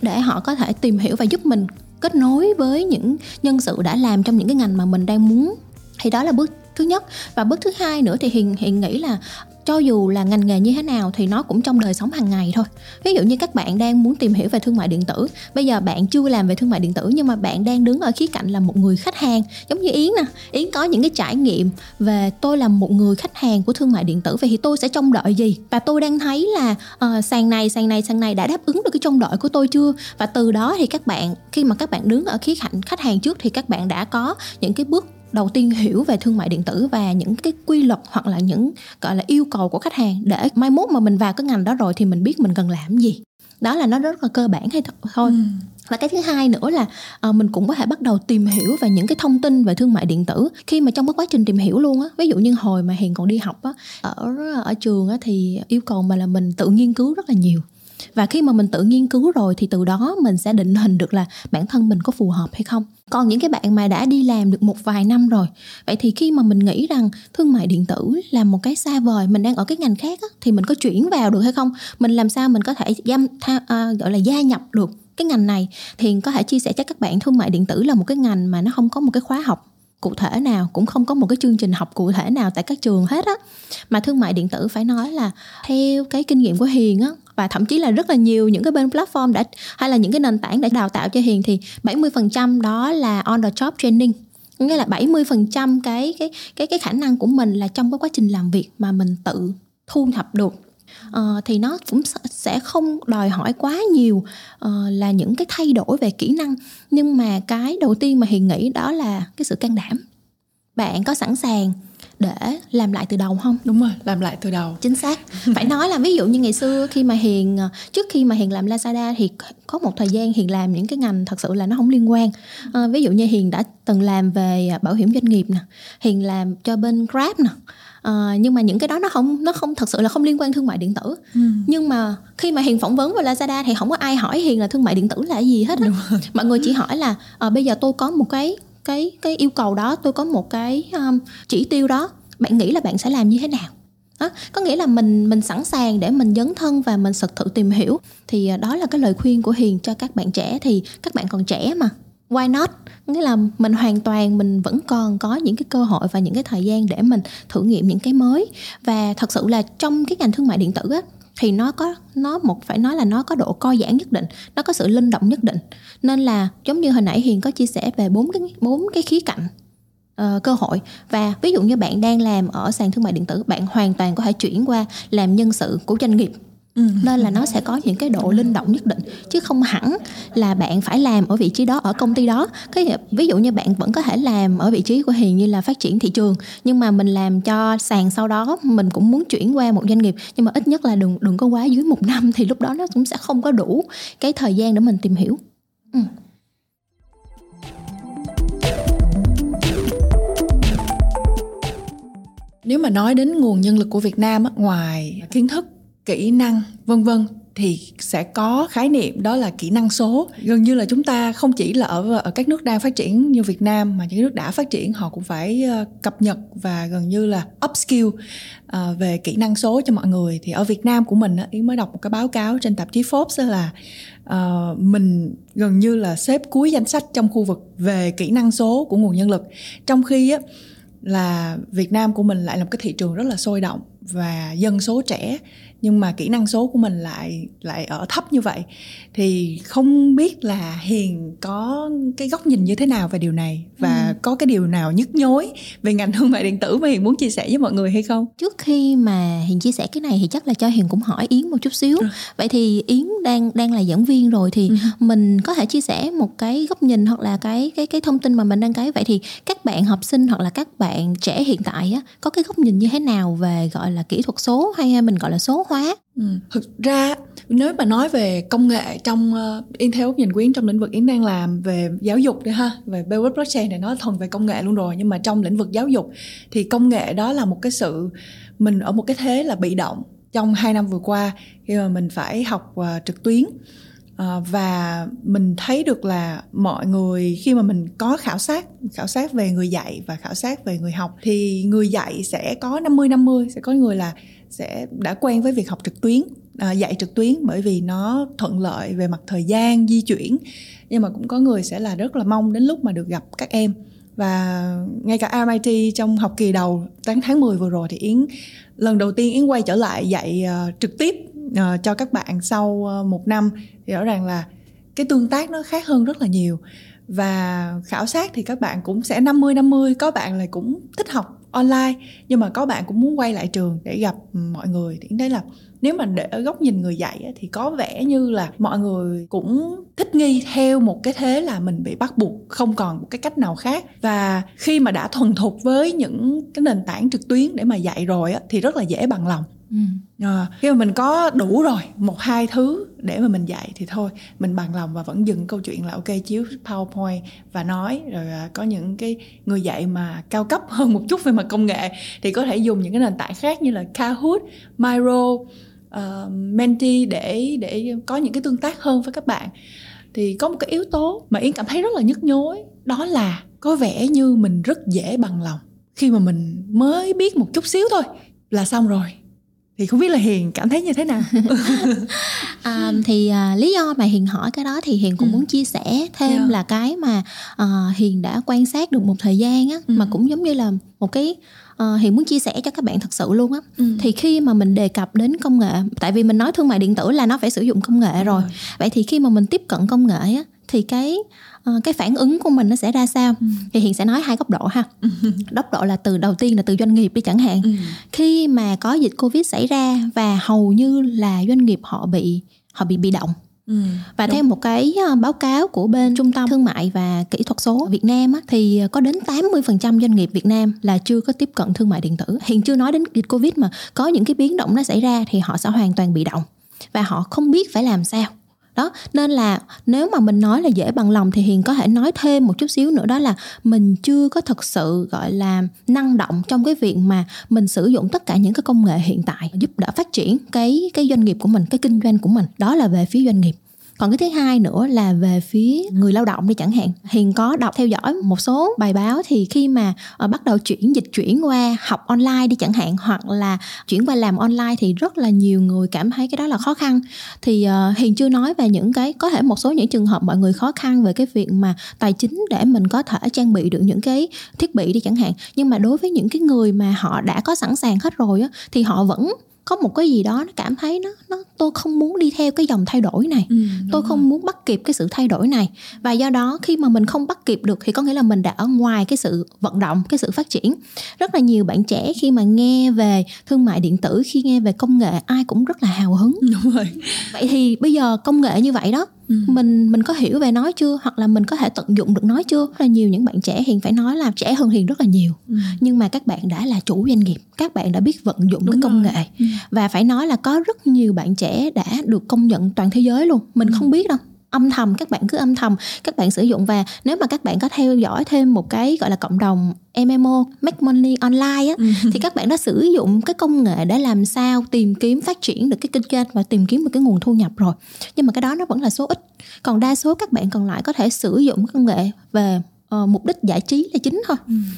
để họ có thể tìm hiểu và giúp mình kết nối với những nhân sự đã làm trong những cái ngành mà mình đang muốn. Thì đó là bước thứ nhất. Và bước thứ hai nữa thì hiền hiền nghĩ là cho dù là ngành nghề như thế nào thì nó cũng trong đời sống hàng ngày thôi. Ví dụ như các bạn đang muốn tìm hiểu về thương mại điện tử bây giờ bạn chưa làm về thương mại điện tử nhưng mà bạn đang đứng ở khía cạnh là một người khách hàng. Giống như yến nè yến có những cái trải nghiệm về tôi là một người khách hàng của thương mại điện tử vậy thì tôi sẽ trông đợi gì? Và tôi đang thấy là uh, sàn này sàn này sàn này đã đáp ứng được cái trông đợi của tôi chưa? Và từ đó thì các bạn khi mà các bạn đứng ở khía cạnh khách hàng trước thì các bạn đã có những cái bước đầu tiên hiểu về thương mại điện tử và những cái quy luật hoặc là những gọi là yêu cầu của khách hàng để mai mốt mà mình vào cái ngành đó rồi thì mình biết mình cần làm gì. Đó là nó rất là cơ bản hay thôi. Ừ. và cái thứ hai nữa là uh, mình cũng có thể bắt đầu tìm hiểu về những cái thông tin về thương mại điện tử khi mà trong cái quá trình tìm hiểu luôn á. Ví dụ như hồi mà hiền còn đi học á ở ở trường á thì yêu cầu mà là mình tự nghiên cứu rất là nhiều và khi mà mình tự nghiên cứu rồi thì từ đó mình sẽ định hình được là bản thân mình có phù hợp hay không. Còn những cái bạn mà đã đi làm được một vài năm rồi vậy thì khi mà mình nghĩ rằng thương mại điện tử là một cái xa vời mình đang ở cái ngành khác á, thì mình có chuyển vào được hay không? Mình làm sao mình có thể giam tha, à, gọi là gia nhập được cái ngành này? Thì có thể chia sẻ cho các bạn thương mại điện tử là một cái ngành mà nó không có một cái khóa học cụ thể nào cũng không có một cái chương trình học cụ thể nào tại các trường hết á. Mà thương mại điện tử phải nói là theo cái kinh nghiệm của hiền á và thậm chí là rất là nhiều những cái bên platform đã hay là những cái nền tảng đã đào tạo cho hiền thì 70% đó là on the job training. Nghĩa là 70% cái cái cái cái khả năng của mình là trong cái quá trình làm việc mà mình tự thu thập được. Uh, thì nó cũng sẽ không đòi hỏi quá nhiều uh, là những cái thay đổi về kỹ năng. Nhưng mà cái đầu tiên mà hiền nghĩ đó là cái sự can đảm. Bạn có sẵn sàng để làm lại từ đầu không? Đúng rồi làm lại từ đầu. Chính xác. Phải nói là ví dụ như ngày xưa khi mà hiền ờ, trước khi mà hiền làm lazada thì có một thời gian hiền làm những cái ngành thật sự là nó không liên quan. À, ví dụ như hiền đã từng làm về bảo hiểm doanh nghiệp nè hiền làm cho bên grab nè. À, nhưng mà những cái đó nó không nó không thật sự là không liên quan thương mại điện tử. Ừ. nhưng mà khi mà hiền phỏng vấn vào lazada thì không có ai hỏi hiền là thương mại điện tử là gì hết á. Mọi người chỉ hỏi là à, bây giờ tôi có một cái cái cái yêu cầu đó tôi có một cái um, chỉ tiêu đó bạn nghĩ là bạn sẽ làm như thế nào? Đó, có nghĩa là mình mình sẵn sàng để mình dấn thân và mình thực thử tìm hiểu. Thì à, đó là cái lời khuyên của hiền cho các bạn trẻ. Thì các bạn còn trẻ mà why not? Nghĩa là mình hoàn toàn mình vẫn còn có những cái cơ hội và những cái thời gian để mình thử nghiệm những cái mới. Và thật sự là trong cái ngành thương mại điện tử á thì nó có nó một phải nói là nó có độ co giãn nhất định nó có sự linh động nhất định. Nên là giống như hồi nãy hiền có chia sẻ về bốn cái bốn cái khía cạnh uh, cơ hội. Và ví dụ như bạn đang làm ở sàn thương mại điện tử bạn hoàn toàn có thể chuyển qua làm nhân sự của doanh nghiệp. Ừ. nên là nó sẽ có những cái độ linh động nhất định chứ không hẳn là bạn phải làm ở vị trí đó ở công ty đó cái ví dụ như bạn vẫn có thể làm ở vị trí của hiền như là phát triển thị trường nhưng mà mình làm cho sàn sau đó mình cũng muốn chuyển qua một doanh nghiệp nhưng mà ít nhất là đừng đừng có quá dưới một năm thì lúc đó nó cũng sẽ không có đủ cái thời gian để mình tìm hiểu ừ. nếu mà nói đến nguồn nhân lực của Việt Nam ngoài kiến thức kỹ năng vân vân thì sẽ có khái niệm đó là kỹ năng số. Gần như là chúng ta không chỉ là ở ở các nước đang phát triển như Việt Nam mà những nước đã phát triển họ cũng phải ờ, cập nhật và gần như là upskill uh, về kỹ năng số cho mọi người. Thì ở Việt Nam của mình yến mới đọc một cái báo cáo trên tạp chí Forbes là uh, mình gần như là xếp cuối danh sách trong khu vực về kỹ năng số của nguồn nhân lực. Trong khi á là Việt Nam của mình lại là một cái thị trường rất là sôi động và dân số trẻ nhưng mà kỹ năng số của mình lại lại ở thấp như vậy thì không biết là hiền có cái góc nhìn như thế nào về điều này và ừ. có cái điều nào nhức nhối về ngành thương mại điện tử mà hiền muốn chia sẻ với mọi người hay không trước khi mà hiền chia sẻ cái này thì chắc là cho hiền cũng hỏi yến một chút xíu ừ. vậy thì yến đang đang là giảng viên rồi thì ừ. mình có thể chia sẻ một cái góc nhìn hoặc là cái cái cái thông tin mà mình đang cái vậy thì các bạn học sinh hoặc là các bạn trẻ hiện tại á có cái góc nhìn như thế nào về gọi là kỹ thuật số hay mình gọi là số hóa ừ. thực ra nếu mà nói về công nghệ trong uh, Yến theo nhìn quyến trong lĩnh vực Yến đang làm về giáo dục đi ha về web blockchain này nó thuần về công nghệ luôn rồi nhưng mà trong lĩnh vực giáo dục thì công nghệ đó là một cái sự mình ở một cái thế là bị động trong hai năm vừa qua khi mà mình phải học uh, trực tuyến À, và mình thấy được là mọi người khi mà mình có khảo sát khảo sát về người dạy và khảo sát về người học thì người dạy sẽ có 50 50 sẽ có người là sẽ đã quen với việc học trực tuyến à, dạy trực tuyến bởi vì nó thuận lợi về mặt thời gian di chuyển. Nhưng mà cũng có người sẽ là rất là mong đến lúc mà được gặp các em. Và ngay cả MIT trong học kỳ đầu tháng tháng 10 vừa rồi thì Yến lần đầu tiên Yến quay trở lại dạy uh, trực tiếp uh, cho các bạn sau uh, một năm thì rõ ràng là cái tương tác nó khác hơn rất là nhiều. Và khảo sát thì các bạn cũng sẽ 50 50 có bạn là cũng thích học online, nhưng mà có bạn cũng muốn quay lại trường để gặp mọi người. Thì thấy là nếu mà để ở góc nhìn người dạy thì có vẻ như là mọi người cũng thích nghi theo một cái thế là mình bị bắt buộc, không còn một cái cách nào khác. Và khi mà đã thuần thục với những cái nền tảng trực tuyến để mà dạy rồi thì rất là dễ bằng lòng. Ừ. À, khi mà mình có đủ rồi một hai thứ để mà mình dạy thì thôi mình bằng lòng và vẫn dừng câu chuyện là ok chiếu powerpoint và nói. Rồi à, có những cái người dạy mà cao cấp hơn một chút về mặt công nghệ thì có thể dùng những cái nền tảng khác như là Kahoot, Miro, uh, Menti để để có những cái tương tác hơn với các bạn. Thì có một cái yếu tố mà yến cảm thấy rất là nhức nhối đó là có vẻ như mình rất dễ bằng lòng khi mà mình mới biết một chút xíu thôi là xong rồi thì không biết là hiền cảm thấy như thế nào à, thì à, lý do mà hiền hỏi cái đó thì hiền cũng ừ. muốn chia sẻ thêm yeah. Dạ. là cái mà à, hiền đã quan sát được một thời gian á ừ. mà cũng giống như là một cái uh, hiền muốn chia sẻ cho các bạn thật sự luôn á ừ. thì khi mà mình đề cập đến công nghệ tại vì mình nói thương mại điện tử là nó phải sử dụng công nghệ rồi vậy thì khi mà mình tiếp cận công nghệ á thì cái uh, cái phản ứng của mình nó sẽ ra sao ừ. thì hiện sẽ nói hai góc độ ha ừ. góc độ là từ đầu tiên là từ doanh nghiệp đi chẳng hạn ừ. khi mà có dịch covid xảy ra và hầu như là doanh nghiệp họ bị họ bị bị động Ừ, và đúng. theo một cái ờ, báo cáo của bên Trung tâm Thương mại và Kỹ thuật số Việt Nam á, thì có đến 80% doanh nghiệp Việt Nam là chưa có tiếp cận thương mại điện tử. Hiện chưa nói đến dịch Covid mà có những cái biến động nó xảy ra thì họ sẽ hoàn toàn bị động và họ không biết phải làm sao đó, nên là nếu mà mình nói là dễ bằng lòng thì hiền có thể nói thêm một chút xíu nữa, đó là mình chưa có thực sự, gọi là, năng động trong cái việc mà mình sử dụng tất cả những cái công nghệ hiện tại giúp đỡ phát triển cái cái doanh nghiệp của mình, cái kinh doanh của mình. Đó là về phía doanh nghiệp còn cái thứ hai nữa là về phía người lao động đi chẳng hạn. Hiền có đọc theo dõi một số bài báo thì khi mà uh, bắt đầu chuyển dịch chuyển qua học online đi chẳng hạn hoặc là chuyển qua làm online thì rất là nhiều người cảm thấy cái đó là khó khăn. Thì uh, hiền chưa nói về những cái có thể một số những trường hợp mọi người khó khăn về cái việc mà tài chính để mình có thể trang bị được những cái thiết bị đi chẳng hạn. Nhưng mà đối với những cái người mà họ đã có sẵn sàng hết rồi á thì họ vẫn có một cái gì đó nó cảm thấy nó nó tôi không muốn đi theo cái dòng thay đổi này. Ừ, tôi không muốn bắt kịp cái sự thay đổi này. Và do đó khi mà mình không bắt kịp được thì có nghĩa là mình đã ở ngoài cái sự vận động cái sự phát triển. Rất là nhiều bạn trẻ khi mà nghe về thương mại điện tử khi nghe về công nghệ ai cũng rất là hào hứng. Đúng rồi. Vậy thì bây giờ công nghệ như vậy đó Ừ. mình mình có hiểu về nó chưa hoặc là mình có thể tận dụng được nó chưa rất là nhiều những bạn trẻ hiền phải nói là trẻ hơn hiền rất là nhiều Ừ. nhưng mà các bạn đã là chủ doanh nghiệp các bạn đã biết vận dụng Đúng cái công rồi. nghệ Ừ. và phải nói là có rất nhiều bạn trẻ đã được công nhận toàn thế giới luôn mình Ừ. không biết đâu âm thầm các bạn cứ âm thầm các bạn sử dụng. Và nếu mà các bạn có theo dõi thêm một cái gọi là cộng đồng MMO Make Money Online á Ừ. thì các bạn đã sử dụng cái công nghệ để làm sao tìm kiếm phát triển được cái kinh doanh và tìm kiếm được cái nguồn thu nhập rồi. Nhưng mà cái đó nó vẫn là số ít. Còn đa số các bạn còn lại có thể sử dụng công nghệ về ờ, mục đích giải trí là chính thôi.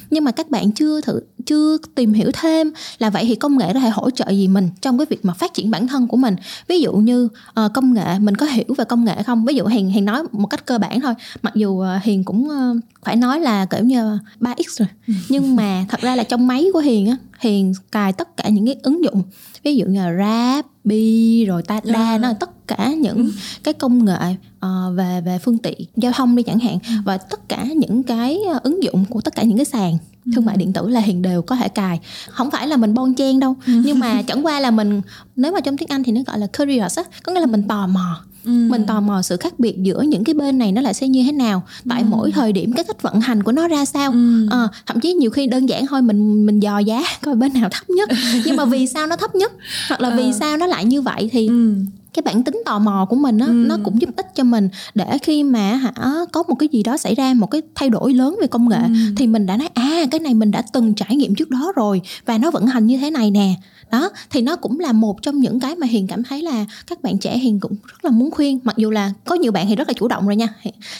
Nhưng mà các bạn chưa thử chưa tìm hiểu thêm là vậy thì công nghệ có thể hỗ trợ gì mình trong cái việc mà phát triển bản thân của mình? Ví dụ như ờ, công nghệ mình có hiểu về công nghệ không? Ví dụ hiền hiền nói một cách cơ bản thôi. Mặc dù ờ, hiền cũng ờ, phải nói là kiểu như 3x rồi. Nhưng mà thật ra là trong máy của hiền á hiền cài tất cả những cái ứng dụng. Ví dụ như là rap bi rồi tada À. nó là tất cả những cái công nghệ ờ, về về phương tiện giao thông đi chẳng hạn. Và tất cả những cái ờ, ứng dụng của tất cả những cái sàn thương mại điện tử là hiền đều có thể cài. Không phải là mình bon chen đâu nhưng mà chẳng qua là mình nếu mà trong tiếng anh thì nó gọi là curious á có nghĩa là mình tò mò. Mình tò mò sự khác biệt giữa những cái bên này nó lại sẽ như thế nào tại mỗi thời điểm cái cách vận hành của nó ra sao. Ờ, thậm chí nhiều khi đơn giản thôi mình mình dò giá coi bên nào thấp nhất. Nhưng mà vì sao nó thấp nhất hoặc là vì sao nó lại như vậy thì Ừ. cái bản tính tò mò của mình á nó cũng giúp ích cho mình. Để khi mà hả có một cái gì đó xảy ra một cái thay đổi lớn về công nghệ thì mình đã nói à cái này mình đã từng trải nghiệm trước đó rồi và nó vận hành như thế này nè đó thì nó cũng là một trong những cái mà hiền cảm thấy là các bạn trẻ hiền cũng rất là muốn khuyên. Mặc dù là có nhiều bạn thì rất là chủ động rồi nha.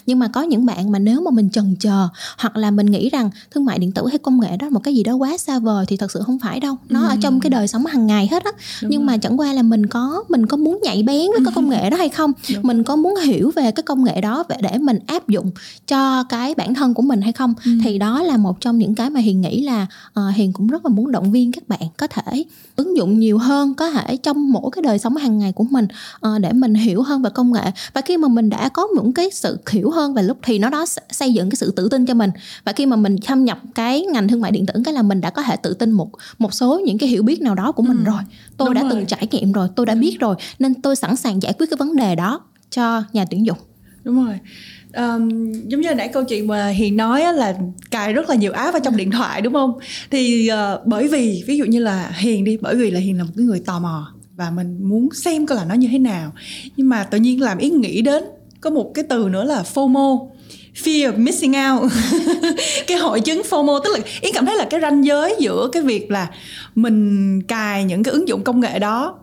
Nhưng mà có những bạn mà nếu mà mình chần chờ hoặc là mình nghĩ rằng thương mại điện tử hay công nghệ đó là một cái gì đó quá xa vời thì thật sự không phải đâu. Nó ở trong cái đời sống hàng ngày hết á. Nhưng mà chẳng qua là mình có mình có muốn nhạy bén với cái công nghệ đó hay không? Mình có muốn hiểu về cái công nghệ đó để để mình áp dụng cho cái bản thân của mình hay không? Thì đó là một trong những cái mà hiền nghĩ là ờ, hiền cũng rất là muốn động viên các bạn có thể ứng dụng nhiều hơn có thể trong mỗi cái đời sống hàng ngày của mình ờ, để mình hiểu hơn về công nghệ. Và khi mà mình đã có những cái sự hiểu hơn về lúc thì nó đó xây dựng cái sự tự tin cho mình. Và khi mà mình thâm nhập cái ngành thương mại điện tử cái là mình đã có thể tự tin một một số những cái hiểu biết nào đó của mình rồi. Tôi Đúng đã rồi. từng trải nghiệm rồi tôi đã biết rồi nên tôi sẵn sàng giải quyết cái vấn đề đó cho nhà tuyển dụng. Đúng rồi um, giống như nãy câu chuyện mà hiền nói á, là cài rất là nhiều app vào trong điện thoại đúng không? Thì uh, bởi vì ví dụ như là hiền đi bởi vì là hiền là một cái người tò mò và mình muốn xem coi là nó như thế nào. Nhưng mà tự nhiên làm ý nghĩ đến có một cái từ nữa là FOMO fear of missing out. Cái hội chứng FOMO tức là yến cảm thấy là cái ranh giới giữa cái việc là mình cài những cái ứng dụng công nghệ đó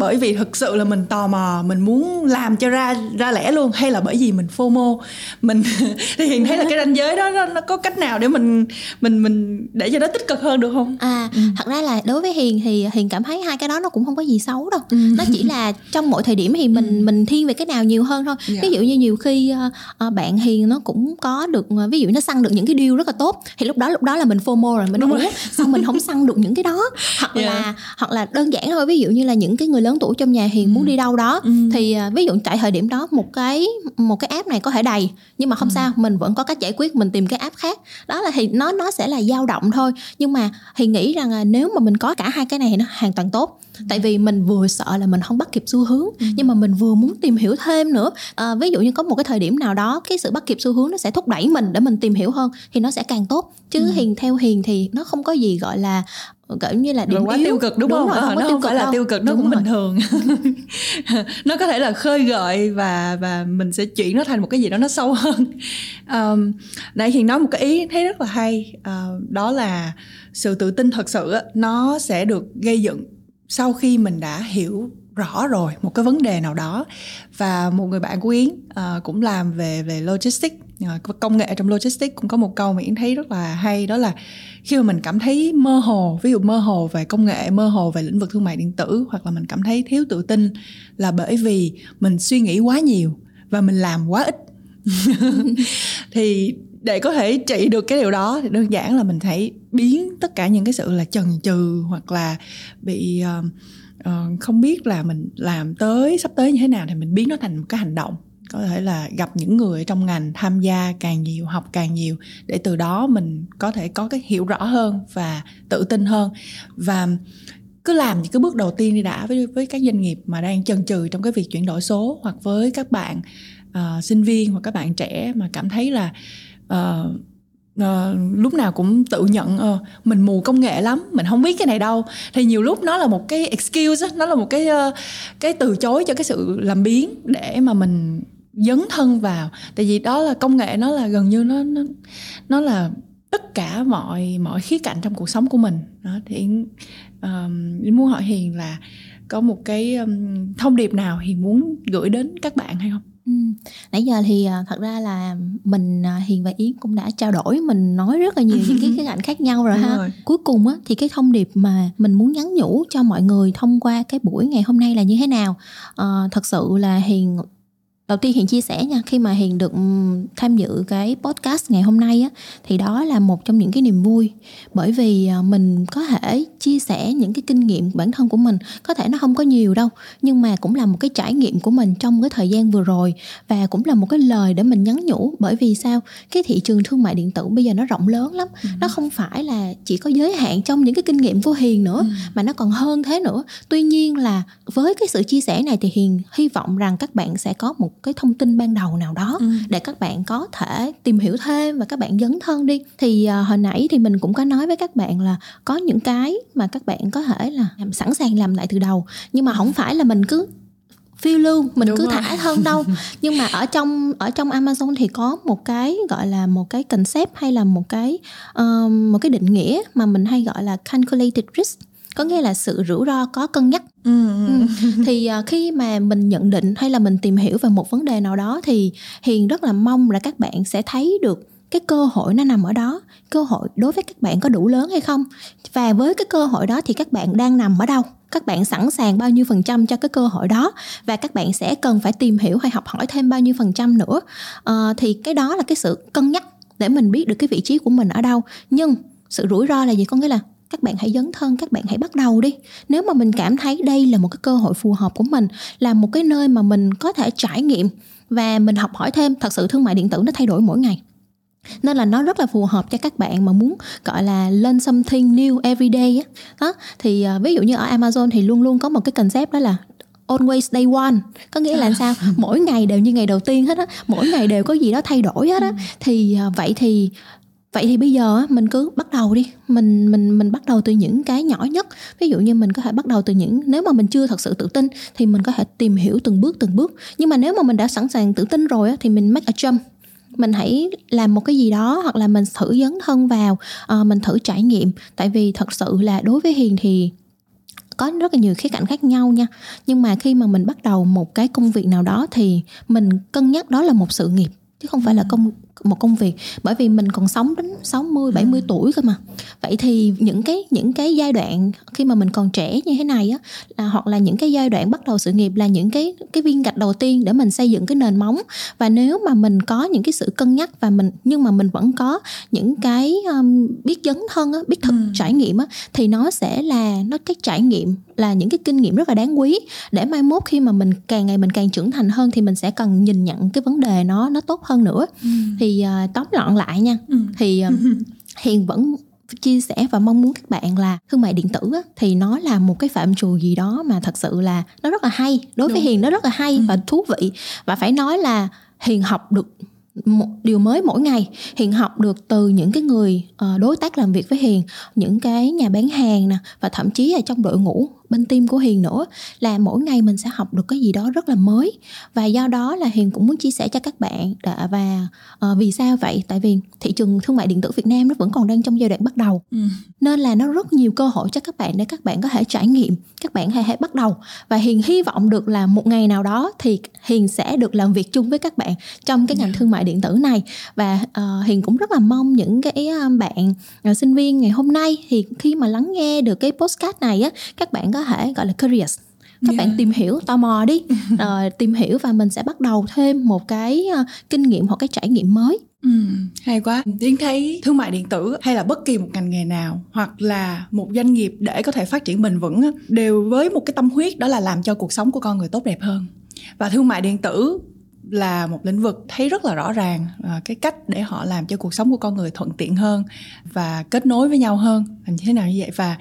bởi vì thực sự là mình tò mò mình muốn làm cho ra ra lẽ luôn hay là bởi vì mình FOMO mình thì hiền thấy là cái ranh giới đó nó, nó có cách nào để mình mình mình để cho nó tích cực hơn được không À, thật ra là đối với Hiền thì Hiền cảm thấy hai cái đó nó cũng không có gì xấu đâu. Nó chỉ là trong mỗi thời điểm thì mình mình thiên về cái nào nhiều hơn thôi. Dạ. Ví dụ như nhiều khi ờ, bạn Hiền nó cũng có được ờ, ví dụ nó săn được những cái deal rất là tốt thì lúc đó lúc đó là mình FOMO rồi mình Đúng nói rồi. "Ủa, sao mình không săn được những cái đó hoặc Dạ. là hoặc là đơn giản thôi ví dụ như là những cái người lớn tuổi trong nhà Hiền muốn đi đâu đó. Thì ờ, ví dụ tại thời điểm đó một cái một cái app này có thể đầy nhưng mà không sao mình vẫn có cách giải quyết mình tìm cái app khác. Đó là thì nó nó sẽ là dao động thôi. Nhưng mà thì nghĩ rằng là nếu mà mình có cả hai cái này thì nó hoàn toàn tốt tại vì mình vừa sợ là mình không bắt kịp xu hướng nhưng mà mình vừa muốn tìm hiểu thêm nữa. À, ví dụ như có một cái thời điểm nào đó cái sự bắt kịp xu hướng nó sẽ thúc đẩy mình để mình tìm hiểu hơn thì nó sẽ càng tốt. Chứ hiền theo hiền thì nó không có gì gọi là kiểu như là điểm Rồi quá yếu. tiêu cực đúng, không? rồi, Ờ, không nó không phải là đâu. tiêu cực nó Đúng cũng rồi. bình thường. Nó có thể là khơi gợi và và mình sẽ chuyển nó thành một cái gì đó nó sâu hơn. Um, nãy hiền nói một cái ý thấy rất là hay. Ờ, đó là sự tự tin thật sự á, nó sẽ được gây dựng sau khi mình đã hiểu rõ rồi một cái vấn đề nào đó và một người bạn của yến uh, cũng làm về về logistics uh, công nghệ trong logistics cũng có một câu mà yến thấy rất là hay đó là khi mà mình cảm thấy mơ hồ ví dụ mơ hồ về công nghệ mơ hồ về lĩnh vực thương mại điện tử hoặc là mình cảm thấy thiếu tự tin là bởi vì mình suy nghĩ quá nhiều và mình làm quá ít. Thì để có thể trị được cái điều đó thì đơn giản là mình hãy biến tất cả những cái sự là chần chừ hoặc là bị uh, uh, không biết là mình làm tới sắp tới như thế nào thì mình biến nó thành một cái hành động. Có thể là gặp những người trong ngành tham gia càng nhiều học càng nhiều để từ đó mình có thể có cái hiểu rõ hơn và tự tin hơn. Và cứ làm những cái bước đầu tiên đi đã với với các doanh nghiệp mà đang chần chừ trong cái việc chuyển đổi số hoặc với các bạn uh, sinh viên hoặc các bạn trẻ mà cảm thấy là uh, uh, lúc nào cũng tự nhận uh, mình mù công nghệ lắm mình không biết cái này đâu. Thì nhiều lúc nó là một cái excuse nó là một cái uh, cái từ chối cho cái sự làm biến để mà mình dấn thân vào. Tại vì đó là công nghệ nó là gần như nó nó nó là tất cả mọi mọi khía cạnh trong cuộc sống của mình. Đó thì um, muốn hỏi hiền là có một cái um, thông điệp nào hiền muốn gửi đến các bạn hay không? Ừ. Nãy giờ thì à, thật ra là mình à, Hiền và Yến cũng đã trao đổi mình nói rất là nhiều những cái cái cạnh khác nhau rồi ha. Rồi. Cuối cùng á thì cái thông điệp mà mình muốn nhắn nhủ cho mọi người thông qua cái buổi ngày hôm nay là như thế nào? À, thật sự là Hiền đầu tiên hiền chia sẻ nha khi mà hiền được tham dự cái podcast ngày hôm nay á thì đó là một trong những cái niềm vui bởi vì à, mình có thể chia sẻ những cái kinh nghiệm bản thân của mình có thể nó không có nhiều đâu nhưng mà cũng là một cái trải nghiệm của mình trong cái thời gian vừa rồi và cũng là một cái lời để mình nhắn nhủ bởi vì sao cái thị trường thương mại điện tử bây giờ nó rộng lớn lắm ừ. nó không phải là chỉ có giới hạn trong những cái kinh nghiệm của hiền nữa ừ. mà nó còn hơn thế nữa tuy nhiên là với cái sự chia sẻ này thì hiền hy vọng rằng các bạn sẽ có một cái thông tin ban đầu nào đó ừ. để các bạn có thể tìm hiểu thêm và các bạn dấn thân đi thì uh, hồi nãy thì mình cũng có nói với các bạn là có những cái mà các bạn có thể là làm sẵn sàng làm lại từ đầu nhưng mà không phải là mình cứ phiêu lưu mình Đúng cứ rồi. thả thân đâu nhưng mà ở trong ở trong Amazon thì có một cái gọi là một cái concept hay là một cái um, một cái định nghĩa mà mình hay gọi là calculated risk có nghĩa là sự rủi ro có cân nhắc. Ừ. Ừ. thì uh, khi mà mình nhận định hay là mình tìm hiểu về một vấn đề nào đó thì hiền rất là mong là các bạn sẽ thấy được cái cơ hội nó nằm ở đó. Cơ hội đối với các bạn có đủ lớn hay không? Và với cái cơ hội đó thì các bạn đang nằm ở đâu? Các bạn sẵn sàng bao nhiêu phần trăm cho cái cơ hội đó? Và các bạn sẽ cần phải tìm hiểu hay học hỏi thêm bao nhiêu phần trăm nữa? À, thì cái đó là cái sự cân nhắc để mình biết được cái vị trí của mình ở đâu. Nhưng sự rủi ro là gì? Có nghĩa là các bạn hãy dấn thân các bạn hãy bắt đầu đi. Nếu mà mình cảm thấy đây là một cái cơ hội phù hợp của mình là một cái nơi mà mình có thể trải nghiệm và mình học hỏi thêm thật sự thương mại điện tử nó thay đổi mỗi ngày. Nên là nó rất là phù hợp cho các bạn mà muốn gọi là learn something new every day á. Đó thì uh, ví dụ như ở Amazon thì luôn luôn có một cái concept đó là always day one. Có nghĩa là sao? Mỗi ngày đều như ngày đầu tiên hết á. Mỗi ngày đều có gì đó thay đổi hết á. Ừ. thì uh, vậy thì vậy thì bây giờ mình cứ bắt đầu đi. Mình mình mình bắt đầu từ những cái nhỏ nhất. Ví dụ như mình có thể bắt đầu từ những nếu mà mình chưa thật sự tự tin thì mình có thể tìm hiểu từng bước từng bước. Nhưng mà nếu mà mình đã sẵn sàng tự tin rồi thì mình make a jump. Mình hãy làm một cái gì đó hoặc là mình thử dấn thân vào uh, mình thử trải nghiệm. Tại vì thật sự là đối với hiền thì có rất là nhiều khía cạnh khác nhau nha. Nhưng mà khi mà mình bắt đầu một cái công việc nào đó thì mình cân nhắc đó là một sự nghiệp chứ không phải là công một công việc bởi vì mình còn sống đến 60 70 ừ. tuổi cơ mà. Vậy thì những cái những cái giai đoạn khi mà mình còn trẻ như thế này á là hoặc là những cái giai đoạn bắt đầu sự nghiệp là những cái cái viên gạch đầu tiên để mình xây dựng cái nền móng và nếu mà mình có những cái sự cân nhắc và mình nhưng mà mình vẫn có những cái um, biết dấn thân á, biết thực ừ. trải nghiệm á thì nó sẽ là nó cái trải nghiệm là những cái kinh nghiệm rất là đáng quý để mai mốt khi mà mình càng ngày mình càng trưởng thành hơn thì mình sẽ cần nhìn nhận cái vấn đề nó nó tốt hơn nữa. Ừ. Thì uh, tóm gọn lại nha ừ. thì uh, hiền vẫn chia sẻ và mong muốn các bạn là thương mại điện tử á, thì nó là một cái phạm trù gì đó mà thật sự là nó rất là hay đối với Đúng. hiền nó rất là hay ừ. và thú vị và phải nói là hiền học được một điều mới mỗi ngày hiền học được từ những cái người uh, đối tác làm việc với hiền những cái nhà bán hàng nè và thậm chí là trong đội ngũ bên team của hiền nữa là mỗi ngày mình sẽ học được cái gì đó rất là mới và do đó là hiền cũng muốn chia sẻ cho các bạn đã, và uh, vì sao vậy tại vì thị trường thương mại điện tử việt nam nó vẫn còn đang trong giai đoạn bắt đầu ừ. nên là nó rất nhiều cơ hội cho các bạn để các bạn có thể trải nghiệm các bạn hãy hãy bắt đầu và hiền hy vọng được là một ngày nào đó thì hiền sẽ được làm việc chung với các bạn trong cái ngành. Dạ. thương mại điện tử này và uh, hiền cũng rất là mong những cái bạn uh, sinh viên ngày hôm nay thì khi mà lắng nghe được cái postcard này á các bạn có có thể gọi là curious các yeah. bạn tìm hiểu tò mò đi uh, tìm hiểu và mình sẽ bắt đầu thêm một cái uh, kinh nghiệm hoặc cái trải nghiệm mới Ừ, hay quá. Tiến thấy thương mại điện tử hay là bất kỳ một ngành nghề nào hoặc là một doanh nghiệp để có thể phát triển bền vững đều với một cái tâm huyết đó là làm cho cuộc sống của con người tốt đẹp hơn. Và thương mại điện tử là một lĩnh vực thấy rất là rõ ràng à, cái cách để họ làm cho cuộc sống của con người thuận tiện hơn và kết nối với nhau hơn làm như thế nào như vậy. Và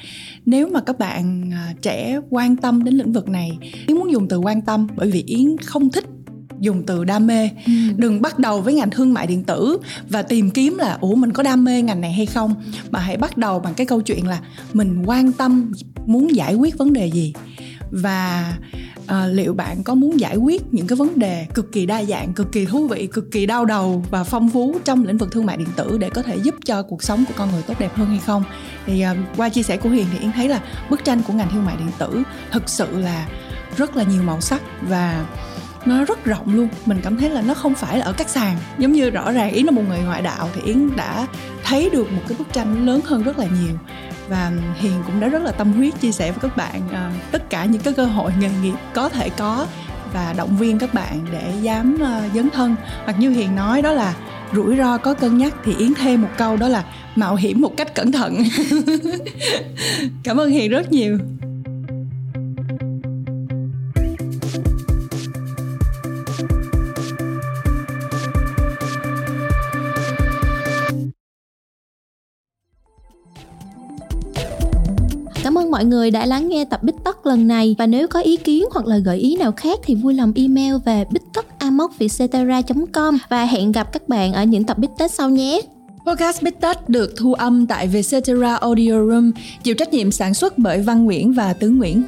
nếu mà các bạn à, trẻ quan tâm đến lĩnh vực này yến muốn dùng từ quan tâm bởi vì yến không thích dùng từ đam mê. Ừ. đừng bắt đầu với ngành thương mại điện tử và tìm kiếm là ủa mình có đam mê ngành này hay không? Mà hãy bắt đầu bằng cái câu chuyện là mình quan tâm muốn giải quyết vấn đề gì và à, liệu bạn có muốn giải quyết những cái vấn đề cực kỳ đa dạng cực kỳ thú vị cực kỳ đau đầu và phong phú trong lĩnh vực thương mại điện tử để có thể giúp cho cuộc sống của con người tốt đẹp hơn hay không? Thì à, qua chia sẻ của hiền thì yến thấy là bức tranh của ngành thương mại điện tử thực sự là rất là nhiều màu sắc và nó rất rộng luôn. Mình cảm thấy là nó không phải là ở các sàn. Giống như rõ ràng yến là một người ngoại đạo thì yến đã thấy được một cái bức tranh lớn hơn rất là nhiều và hiền cũng đã rất là tâm huyết chia sẻ với các bạn uh, tất cả những cái cơ hội nghề nghiệp có thể có và động viên các bạn để dám uh, dấn thân. Hoặc như hiền nói đó là rủi ro có cân nhắc thì yến thêm một câu đó là mạo hiểm một cách cẩn thận. Cảm ơn hiền rất nhiều. Mọi người đã lắng nghe tập Bích Tất lần này và nếu có ý kiến hoặc là gợi ý nào khác thì vui lòng email về bích tất com và hẹn gặp các bạn ở những tập Bích Tết sau nhé. Podcast Bích Tết được thu âm tại Vietcetera Audio Room, chịu trách nhiệm sản xuất bởi Văn Nguyễn và Tứ Nguyễn.